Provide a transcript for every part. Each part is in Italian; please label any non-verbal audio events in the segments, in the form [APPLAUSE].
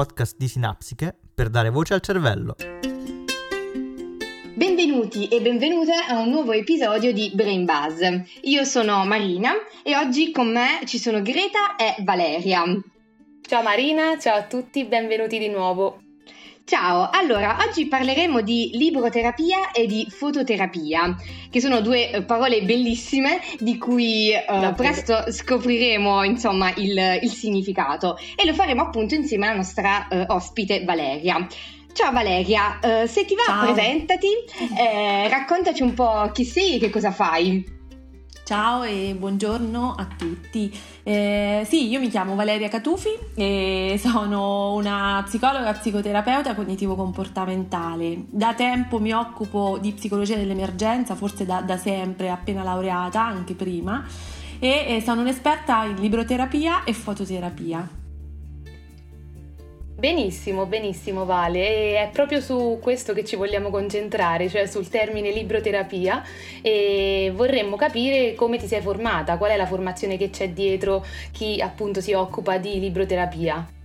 Podcast di Sinapsiche per dare voce al cervello. Benvenuti e benvenute a un nuovo episodio di Brain Buzz. Io sono Marina e oggi con me ci sono Greta e Valeria. Ciao Marina, ciao a tutti, benvenuti di nuovo. Ciao, allora oggi parleremo di libroterapia e di fototerapia, che sono due eh, parole bellissime di cui uh, presto scopriremo insomma il, il, significato e lo faremo appunto insieme alla nostra uh, ospite Valeria. Ciao Valeria, uh, se ti va Ciao. presentati, eh, raccontaci un po' chi sei e che cosa fai. Ciao e buongiorno a tutti. Eh, sì, io mi chiamo Valeria Catufi e sono una psicologa psicoterapeuta cognitivo-comportamentale. Da tempo mi occupo di psicologia dell'emergenza, forse da, da sempre, appena laureata, anche prima, e, e sono un'esperta in libroterapia e fototerapia. Benissimo, benissimo Vale, e è proprio su questo che ci vogliamo concentrare, cioè sul termine libroterapia e vorremmo capire come ti sei formata, qual è la formazione che c'è dietro chi appunto si occupa di libroterapia.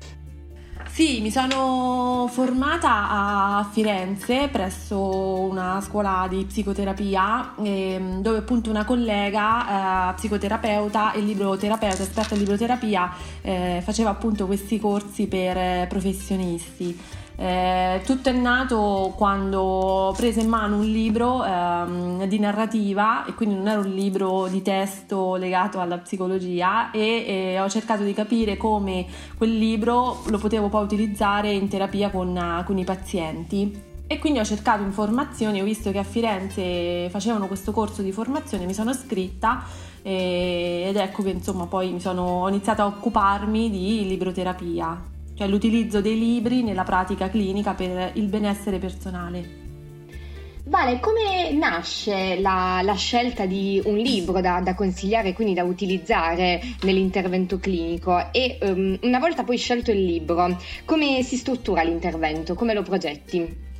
Sì, mi sono formata a Firenze presso una scuola di psicoterapia ehm, dove appunto una collega eh, psicoterapeuta e libroterapeuta, esperta in libroterapia, eh, faceva appunto questi corsi per eh, professionisti. Eh, tutto è nato quando ho preso in mano un libro ehm, di narrativa e quindi non era un libro di testo legato alla psicologia e, e ho cercato di capire come quel libro lo potevo poi utilizzare in terapia con, con i pazienti. E quindi ho cercato informazioni, ho visto che a Firenze facevano questo corso di formazione, mi sono iscritta ed ecco che insomma poi sono, ho iniziato a occuparmi di libroterapia cioè l'utilizzo dei libri nella pratica clinica per il benessere personale. Vale, come nasce la, la, scelta di un libro da, da, consigliare, quindi da utilizzare nell'intervento clinico? E um, una volta poi scelto il libro, come si struttura l'intervento? Come lo progetti?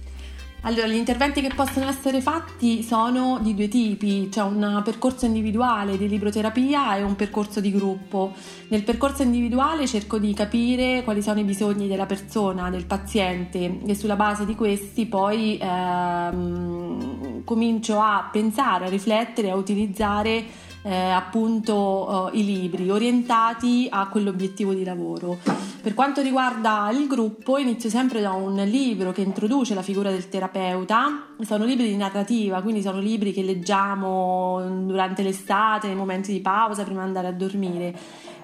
Allora, gli interventi che possono essere fatti sono di due tipi, c'è un percorso individuale di libroterapia e un percorso di gruppo. Nel percorso individuale cerco di capire quali sono i bisogni della persona, del paziente e sulla base di questi poi ehm, comincio a pensare, a riflettere, a utilizzare eh, appunto eh, i libri orientati a quell'obiettivo di lavoro. Per quanto riguarda il gruppo, inizio sempre da un libro che introduce la figura del terapeuta. Sono libri di narrativa, quindi sono libri che leggiamo durante l'estate, nei momenti di pausa, prima di andare a dormire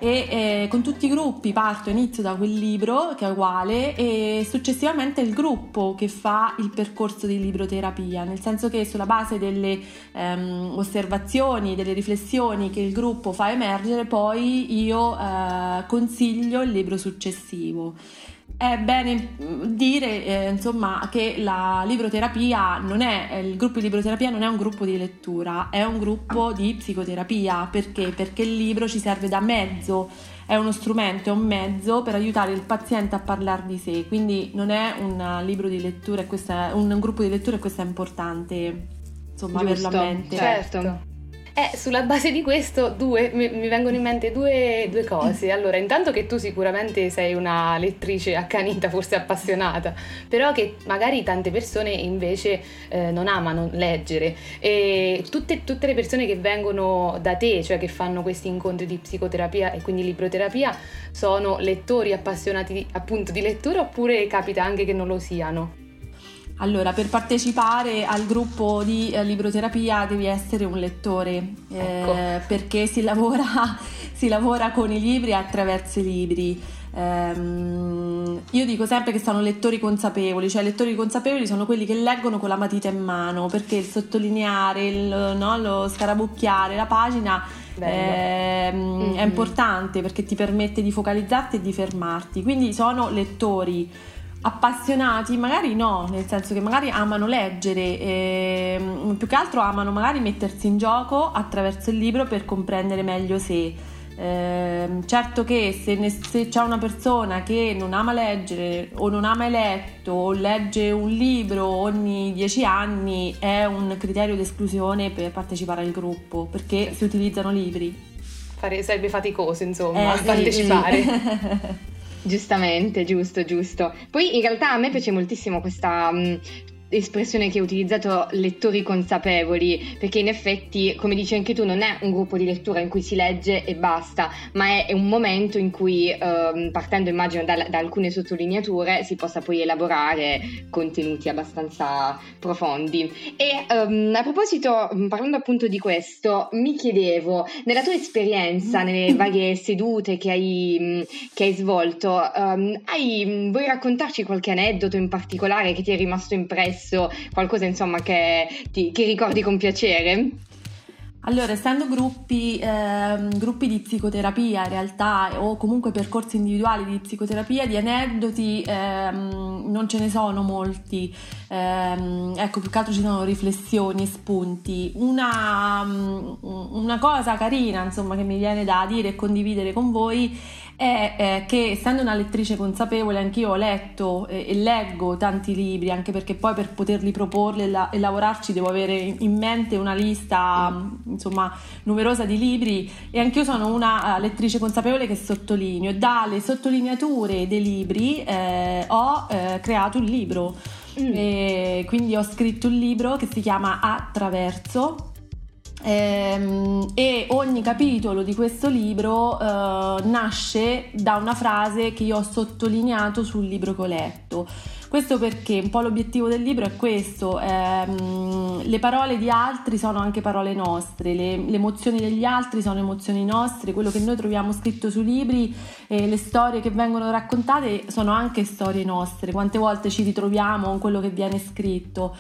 e eh, con tutti i gruppi parto, inizio da quel libro che è uguale e successivamente il gruppo che fa il percorso di libroterapia, nel senso che sulla base delle ehm, osservazioni, delle riflessioni che il gruppo fa emergere, poi io eh, consiglio il libro successivo. È bene dire eh, insomma, che la libroterapia non è, eh, il gruppo di libroterapia non è un gruppo di lettura, è un gruppo di psicoterapia. Perché? Perché il libro ci serve da mezzo, è uno strumento, è un mezzo per aiutare il paziente a parlare di sé. Quindi non è un libro di lettura, è un gruppo di lettura e questo è importante insomma, Giusto, averlo a mente. Certo. Eh, sulla base di questo due, mi, mi vengono in mente due, due, cose. Allora, intanto che tu sicuramente sei una lettrice accanita, forse appassionata, però che magari tante persone invece eh, non amano leggere. E tutte, tutte, le persone che vengono da te, cioè che fanno questi incontri di psicoterapia e quindi libroterapia, sono lettori appassionati appunto di lettura oppure capita anche che non lo siano? Allora, per partecipare al gruppo di eh, libroterapia devi essere un lettore, eh, ecco. perché si lavora, [LAUGHS] si lavora, con i libri attraverso i libri. Um, io dico sempre che sono lettori consapevoli, cioè lettori consapevoli sono quelli che leggono con la matita in mano, perché il sottolineare, il, no, lo scarabucchiare la pagina eh, mm-hmm. è importante perché ti permette di focalizzarti e di fermarti. Quindi sono lettori appassionati, magari no, nel senso che magari amano leggere, eh, più che altro amano magari mettersi in gioco attraverso il libro per comprendere meglio sé. Eh, certo che se, ne, se, c'è una persona che non ama leggere o non ha mai letto o legge un libro ogni dieci anni è un criterio di esclusione per partecipare al gruppo perché si utilizzano libri. Fare, sarebbe faticoso insomma eh, partecipare. Sì. [LAUGHS] Giustamente, giusto, giusto. Poi in realtà a me piace moltissimo questa mh, espressione che hai utilizzato lettori consapevoli, perché in effetti, come dici anche tu, non è un gruppo di lettura in cui si legge e basta, ma è un momento in cui, eh, partendo immagino da, da, alcune sottolineature, si possa poi elaborare contenuti abbastanza profondi. E um, a proposito, parlando appunto di questo, mi chiedevo, nella tua esperienza, nelle varie sedute che hai, che hai svolto, um, hai, vuoi raccontarci qualche aneddoto in particolare che ti è rimasto impresso? Successo, qualcosa insomma che, ti, che ricordi con piacere? Allora, essendo gruppi, eh, gruppi, di psicoterapia in realtà o comunque percorsi individuali di psicoterapia, di aneddoti eh, non ce ne sono molti, eh, ecco più che altro ci sono riflessioni, spunti. Una, una cosa carina insomma che mi viene da dire e condividere con voi è eh, che essendo una lettrice consapevole anch'io ho letto eh, e leggo tanti libri anche perché poi per poterli proporli e, la- e lavorarci devo avere in mente una lista insomma numerosa di libri e anch'io sono una uh, lettrice consapevole che sottolineo dalle sottolineature dei libri eh, ho eh, creato un libro mm. quindi ho scritto un libro che si chiama Attraverso Ehm, e ogni capitolo di questo libro eh, nasce da una frase che io ho sottolineato sul libro che ho letto. Questo perché un po' l'obiettivo del libro è questo, ehm, le parole di altri sono anche parole nostre, le, le, emozioni degli altri sono emozioni nostre, quello che noi troviamo scritto sui libri, eh, le storie che vengono raccontate sono anche storie nostre, quante volte ci ritroviamo con quello che viene scritto.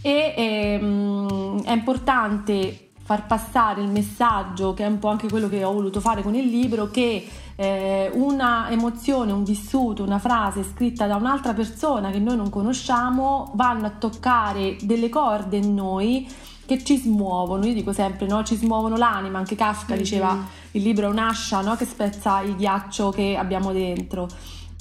E ehm, è importante far passare il messaggio, che è un po' anche quello che ho voluto fare con il libro, che eh, una emozione, un vissuto, una frase scritta da un'altra persona che noi non conosciamo vanno a toccare delle corde in noi che ci smuovono, io dico sempre, no? ci smuovono l'anima, anche Kafka mm-hmm. diceva il libro è un'ascia no? che spezza il ghiaccio che abbiamo dentro.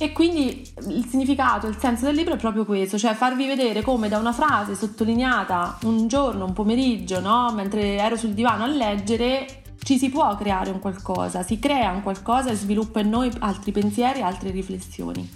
E quindi il significato, il senso del libro è proprio questo, cioè farvi vedere come da una frase sottolineata un giorno, un pomeriggio, no? mentre ero sul divano a leggere, ci si può creare un qualcosa, si crea un qualcosa e sviluppa in noi altri pensieri, altre riflessioni.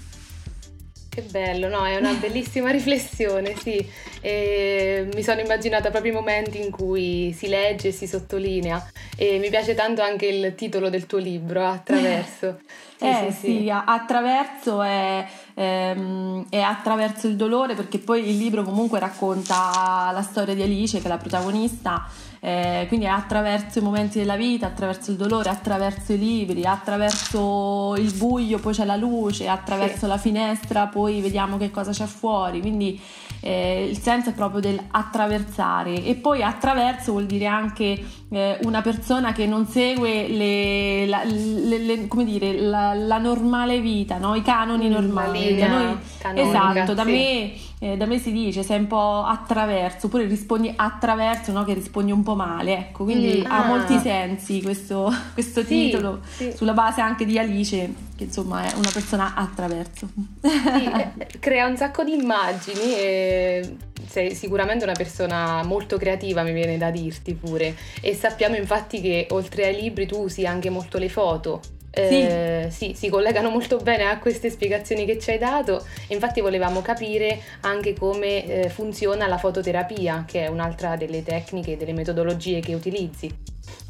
Che bello, no? È una bellissima [LAUGHS] riflessione, sì. E mi sono immaginata proprio i momenti in cui si legge e si sottolinea. E mi piace tanto anche il titolo del tuo libro, Attraverso. [LAUGHS] Sì, eh sì, sì. sì, attraverso è, ehm, è, attraverso il dolore perché poi il libro comunque racconta la storia di Alice che è la protagonista eh, quindi è attraverso i momenti della vita, attraverso il dolore, attraverso i libri, attraverso il buio, poi c'è la luce, attraverso sì. la finestra, poi vediamo che cosa c'è fuori. Quindi eh, il senso è proprio dell'attraversare e poi attraverso vuol dire anche eh, una persona che non segue le, la, le, le, dire, la, la, normale vita, no? i canoni normali. Da noi, esatto, da, sì. me, eh, da me si dice sei un po' attraverso, oppure rispondi attraverso, no? che rispondi un po' male, ecco, quindi mm, ha ah. molti sensi questo, [LAUGHS] questo sì, titolo, sì. sulla base anche di Alice, che insomma è una persona attraverso. Sì, [LAUGHS] eh, crea un sacco di immagini e sei sicuramente una persona molto creativa, mi viene da dirti pure. E sappiamo infatti che oltre ai libri tu usi anche molto le foto. Eh, sì. sì. si collegano molto bene a queste spiegazioni che ci hai dato. Infatti volevamo capire anche come eh, funziona la fototerapia, che è un'altra delle tecniche e delle metodologie che utilizzi.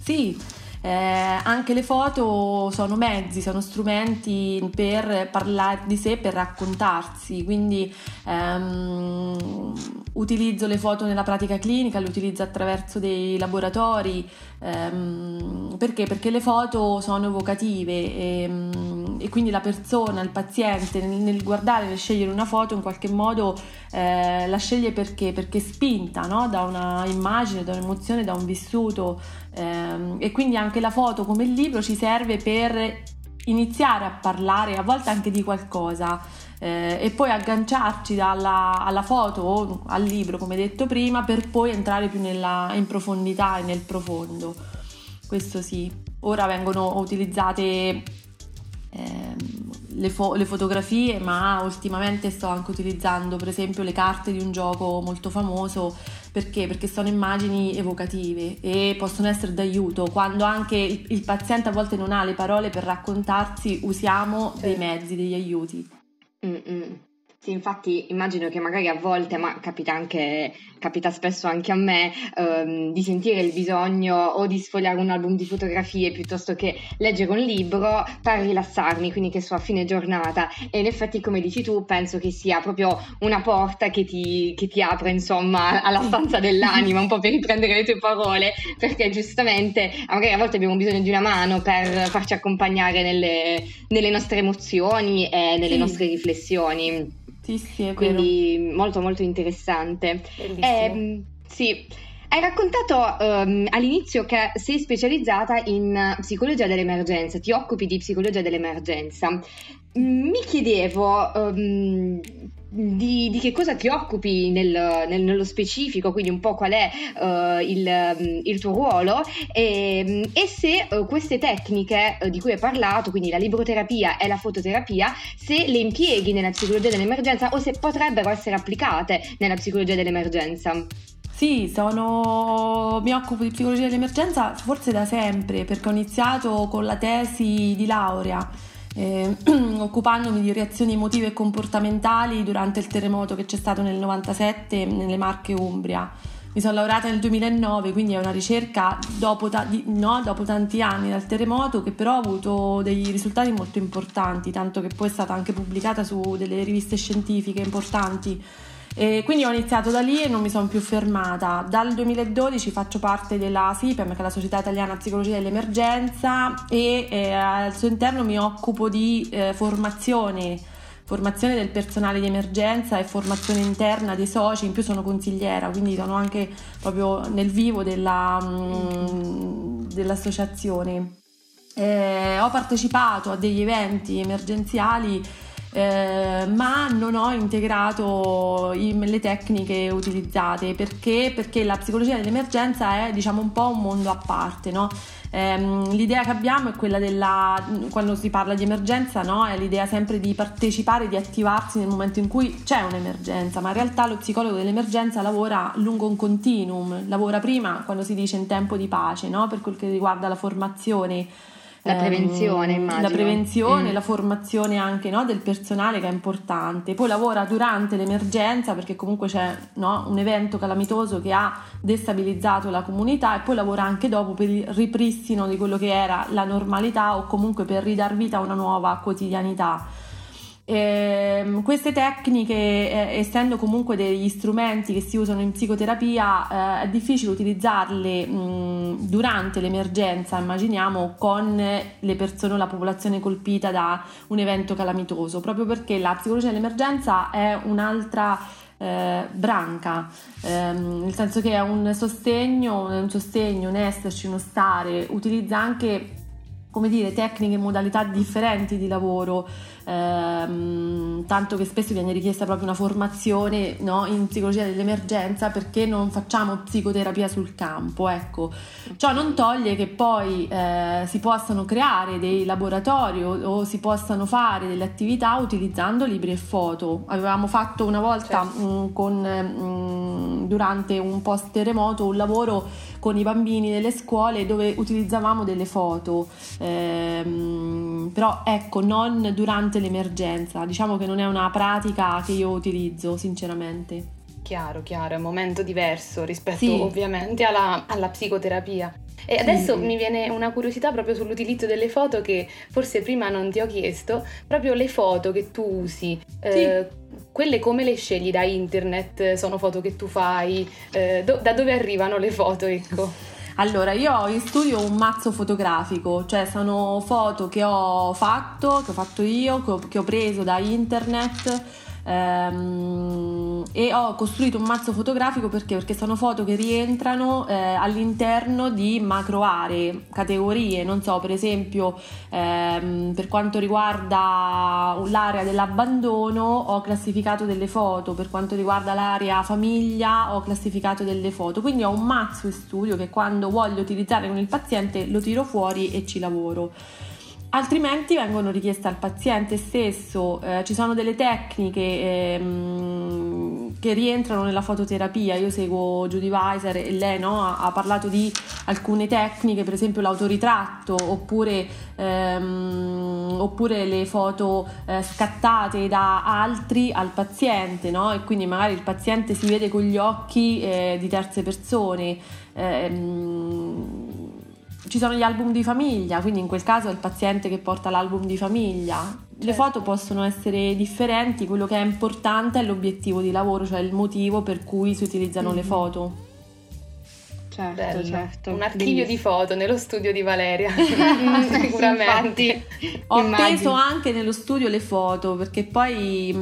Sì, eh, anche le foto sono mezzi, sono strumenti per parlare di sé, per raccontarsi, quindi ehm, utilizzo le foto nella pratica clinica, le utilizzo attraverso dei laboratori, ehm, perché? Perché le foto sono evocative e, ehm, e, quindi la persona, il paziente nel, nel, guardare, nel scegliere una foto in qualche modo eh, la sceglie perché? Perché è spinta no? da una immagine, da un'emozione, da un vissuto ehm, e quindi anche la foto come il libro ci serve per iniziare a parlare a volte anche di qualcosa eh, e poi agganciarci dalla, alla foto o al libro come detto prima per poi entrare più nella, in profondità e nel profondo questo sì ora vengono utilizzate eh, le, fo- le, fotografie ma ultimamente sto anche utilizzando per esempio le carte di un gioco molto famoso Perché? Perché sono immagini evocative e possono essere d'aiuto. Quando anche il, il paziente a volte non ha le parole per raccontarsi, usiamo certo. dei mezzi, degli aiuti. 嗯嗯。Sì, infatti immagino che magari a volte, ma capita anche, capita spesso anche a me, ehm, di sentire il bisogno o di sfogliare un album di fotografie piuttosto che leggere un libro per rilassarmi, quindi che so a fine giornata. E in effetti, come dici tu, penso che sia proprio una porta che ti, che ti apre, insomma, alla stanza dell'anima, un po' per riprendere le tue parole, perché giustamente magari a volte abbiamo bisogno di una mano per farci accompagnare nelle, nelle nostre emozioni e nelle sì. nostre riflessioni. Sì, sì, Quindi vero. molto molto interessante. Eh, sì. Hai raccontato um, all'inizio che sei specializzata in psicologia dell'emergenza, ti occupi di psicologia dell'emergenza. Mi chiedevo um, di, di, che cosa ti occupi nel, nel, nello specifico, quindi un po' qual è uh, il, il, tuo ruolo e, e se uh, queste tecniche uh, di cui hai parlato, quindi la libroterapia e la fototerapia, se le impieghi nella psicologia dell'emergenza o se potrebbero essere applicate nella psicologia dell'emergenza. Sì, sono... mi occupo di psicologia dell'emergenza forse da sempre perché ho iniziato con la tesi di laurea eh, [CLEARS THROAT] occupandomi di reazioni emotive e comportamentali durante il terremoto che c'è stato nel 97 nelle Marche Umbria. Mi sono laureata nel 2009, quindi è una ricerca dopo, ta- di, no, dopo, tanti anni dal terremoto che però ha avuto dei risultati molto importanti, tanto che poi è stata anche pubblicata su delle riviste scientifiche importanti e quindi ho iniziato da lì e non mi sono più fermata. Dal 2012 faccio parte della SIPEM, che è la Società Italiana Psicologia dell'Emergenza, e eh, al suo interno mi occupo di eh, formazione formazione del personale di emergenza e formazione interna dei soci, in più sono consigliera, quindi sono anche proprio nel vivo della, mm, dell'associazione. Eh, ho partecipato a degli eventi emergenziali eh, ma non ho integrato i, le tecniche utilizzate perché? perché la psicologia dell'emergenza è diciamo un po' un mondo a parte no? ehm, l'idea che abbiamo è quella della quando si parla di emergenza no? è l'idea sempre di partecipare di attivarsi nel momento in cui c'è un'emergenza ma in realtà lo psicologo dell'emergenza lavora lungo un continuum lavora prima quando si dice in tempo di pace no? per quel che riguarda la formazione la prevenzione, ehm, immagino. La prevenzione, mm. la formazione anche no, del personale che è importante. Poi lavora durante l'emergenza perché comunque c'è no, un evento calamitoso che ha destabilizzato la comunità e poi lavora anche dopo per il ripristino di quello che era la normalità o comunque per ridar vita a una nuova quotidianità. Eh, queste tecniche, eh, essendo comunque degli strumenti che si usano in psicoterapia, eh, è difficile utilizzarle mh, durante l'emergenza, immaginiamo, con le persone o la popolazione colpita da un evento calamitoso, proprio perché la psicologia dell'emergenza è un'altra eh, branca, ehm, nel senso che è un sostegno, un sostegno, un esserci, uno stare, utilizza anche come dire, tecniche e modalità differenti di lavoro, ehm, tanto che spesso viene richiesta proprio una formazione no, in psicologia dell'emergenza perché non facciamo psicoterapia sul campo. Ecco. Ciò non toglie che poi eh, si possano creare dei laboratori o, o, si possano fare delle attività utilizzando libri e foto. Avevamo fatto una volta certo. mh, mm, con, mh, mm, durante un post terremoto un lavoro con i bambini nelle scuole dove utilizzavamo delle foto, ehm, però ecco, non durante l'emergenza, diciamo che non è una pratica che io utilizzo sinceramente. Chiaro, chiaro, è un momento diverso rispetto sì. ovviamente alla, alla psicoterapia. E adesso sì. mi viene una curiosità proprio sull'utilizzo delle foto che forse prima non ti ho chiesto, proprio le foto che tu usi. Sì. Eh, quelle come le scegli da internet? Sono foto che tu fai? Eh, do- da dove arrivano le foto, ecco? Allora, io ho in studio un mazzo fotografico, cioè sono foto che ho fatto, che ho fatto io, che ho, che ho preso da internet ehm, e ho costruito un mazzo fotografico perché? Perché sono foto che rientrano eh, all'interno di macro aree, categorie, non so, per esempio ehm, per quanto riguarda l'area dell'abbandono ho classificato delle foto, per quanto riguarda l'area famiglia ho classificato delle foto, quindi ho un mazzo in studio che quando voglio utilizzare con il paziente lo tiro fuori e ci lavoro altrimenti vengono richieste al paziente stesso, eh, ci sono delle tecniche ehm, che rientrano nella fototerapia. Io seguo Judy Weiser e lei no, ha, ha, parlato di alcune tecniche, per esempio l'autoritratto oppure, ehm, oppure le foto eh, scattate da altri al paziente no? e quindi magari il paziente si vede con gli occhi eh, di terze persone. Ehm, ci sono gli album di famiglia, quindi in quel caso è il paziente che porta l'album di famiglia. Le certo. foto possono essere differenti, quello che è importante è l'obiettivo di lavoro, cioè il motivo per cui si utilizzano mm-hmm. le foto. Certo, Bello. certo. Un archivio Bellissimo. di foto nello studio di Valeria, [LAUGHS] [LAUGHS] sicuramente. Infatti, Ho appeso anche nello studio le foto perché poi mh,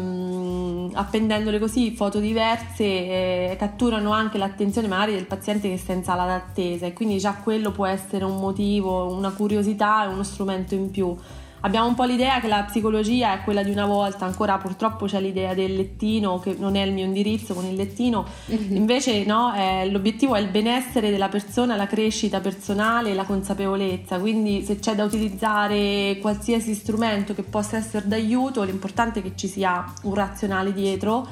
appendendole così, foto diverse, eh, catturano anche l'attenzione magari del paziente che sta in sala d'attesa e quindi già quello può essere un motivo, una curiosità, uno strumento in più. Abbiamo un po' l'idea che la psicologia è quella di una volta, ancora purtroppo c'è l'idea del lettino, che non è il mio indirizzo con il lettino, mm-hmm. invece no, è, l'obiettivo è il benessere della persona, la crescita personale, la consapevolezza, quindi se c'è da utilizzare qualsiasi strumento che possa essere d'aiuto, l'importante è che ci sia un razionale dietro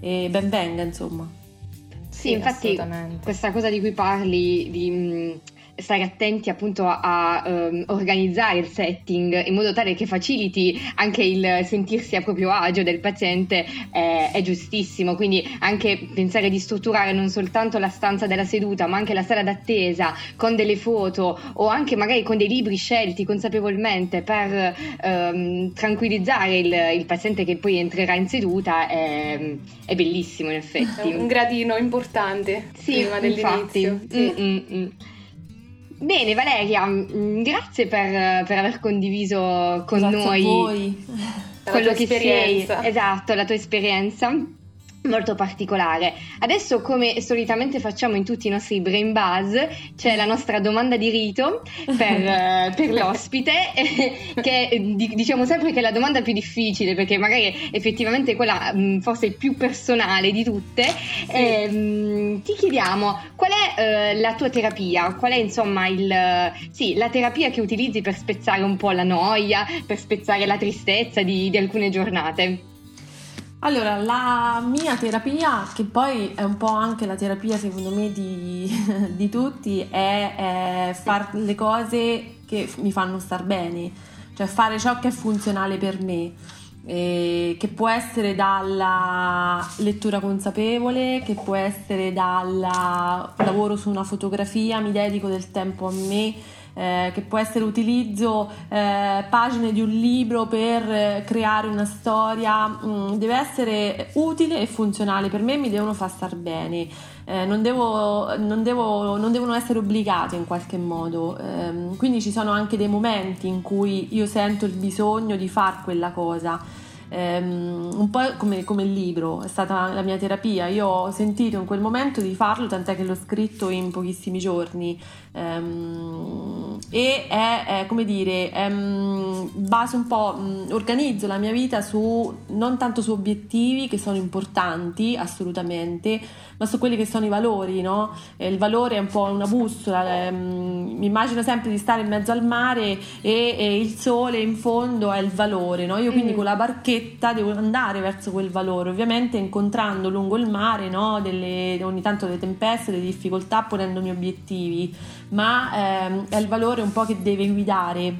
e ben venga insomma. Sì, sì infatti questa cosa di cui parli, di stare attenti appunto a, a um, organizzare il setting in modo tale che faciliti anche il sentirsi a proprio agio del paziente è, è giustissimo, quindi anche pensare di strutturare non soltanto la stanza della seduta ma anche la sala d'attesa con delle foto o anche magari con dei libri scelti consapevolmente per um, tranquillizzare il, il, paziente che poi entrerà in seduta è, è bellissimo in effetti. È un gradino importante sì, prima dell'inizio. Infatti. Sì. Mm-mm. Bene Valeria, mm, grazie per, per aver condiviso con grazie noi quello che sei, esatto, la tua esperienza molto particolare. Adesso, come solitamente facciamo in tutti i nostri brain buzz, c'è la nostra domanda di rito per, uh, [LAUGHS] per l'ospite, [LAUGHS] che diciamo sempre che è la domanda più difficile, perché magari effettivamente quella mh, forse più personale di tutte. Sì. E, mh, ti chiediamo qual è uh, la tua terapia? Qual è insomma il, sì, la terapia che utilizzi per spezzare un po' la noia, per spezzare la tristezza di, di alcune giornate? Allora, la mia terapia, che poi è un po' anche la terapia secondo me di, [LAUGHS] di tutti, è, è fare le cose che mi fanno star bene, cioè fare ciò che è funzionale per me, eh, che può essere dalla lettura consapevole, che può essere dal lavoro su una fotografia, mi dedico del tempo a me eh, che può essere l'utilizzo eh, pagine di un libro per eh, creare una storia, mh, mm, deve essere utile e funzionale, per me mi devono far star bene, eh, non, devo, non, devo, non, devono essere obbligate in qualche modo, ehm, quindi ci sono anche dei momenti in cui io sento il bisogno di fare quella cosa ehm, un po' come, come, il libro, è stata la mia terapia. Io ho sentito in quel momento di farlo, tant'è che l'ho scritto in pochissimi giorni. Ehm, e è, è, come dire, è, base un po', mh, organizzo la mia vita su non tanto su obiettivi che sono importanti assolutamente, ma su quelli che sono i valori, no? E il valore è un po' una bussola, ehm, mi immagino sempre di stare in mezzo al mare e, e il sole in fondo è il valore, no? Io quindi mm. con la barchetta devo andare verso quel valore, ovviamente incontrando lungo il mare no? delle, ogni tanto delle tempeste, delle difficoltà, ponendomi obiettivi, ma ehm, è il valore un po' che deve guidare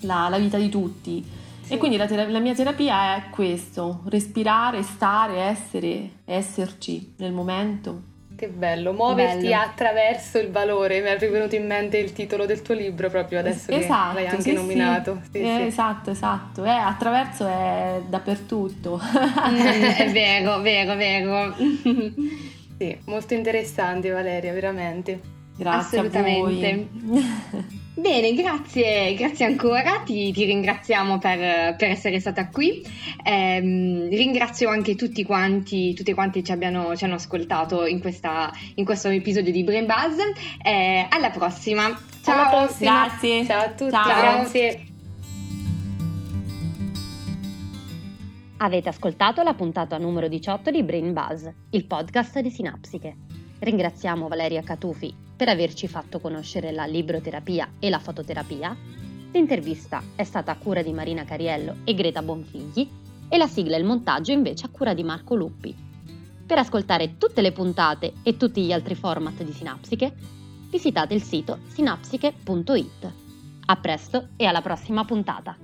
la, la vita di tutti. Sì. E quindi la, ter- la, mia terapia è questo, respirare, stare, essere, esserci nel momento. Che bello, muoverti bello. attraverso il valore, mi è venuto in mente il titolo del tuo libro proprio adesso esatto, che l'hai anche sì, nominato. Sì. Sì, eh, esatto, esatto, eh, attraverso è dappertutto. Mm, è [LAUGHS] vero, vero, vero. [LAUGHS] sì, molto interessante Valeria, veramente. Grazie Assolutamente. [LAUGHS] Bene, grazie, grazie ancora, ti, ti ringraziamo per, per, essere stata qui. Eh, ringrazio anche tutti quanti, tutti quanti ci, abbiano, ci hanno ascoltato in, questa, in, questo episodio di Brain Buzz. Eh, alla prossima. Ciao. Alla prossima. Grazie. Ciao a tutti. Ciao. Grazie. Avete ascoltato la puntata numero 18 di Brain Buzz, il podcast di Sinapsiche. Ringraziamo Valeria Catufi per averci fatto conoscere la libroterapia e la fototerapia. L'intervista è stata a cura di Marina Cariello e Greta Bonfigli e la sigla e il montaggio invece a cura di Marco Luppi. Per ascoltare tutte le puntate e tutti gli altri format di Sinapsiche, visitate il sito sinapsiche.it. A presto e alla prossima puntata!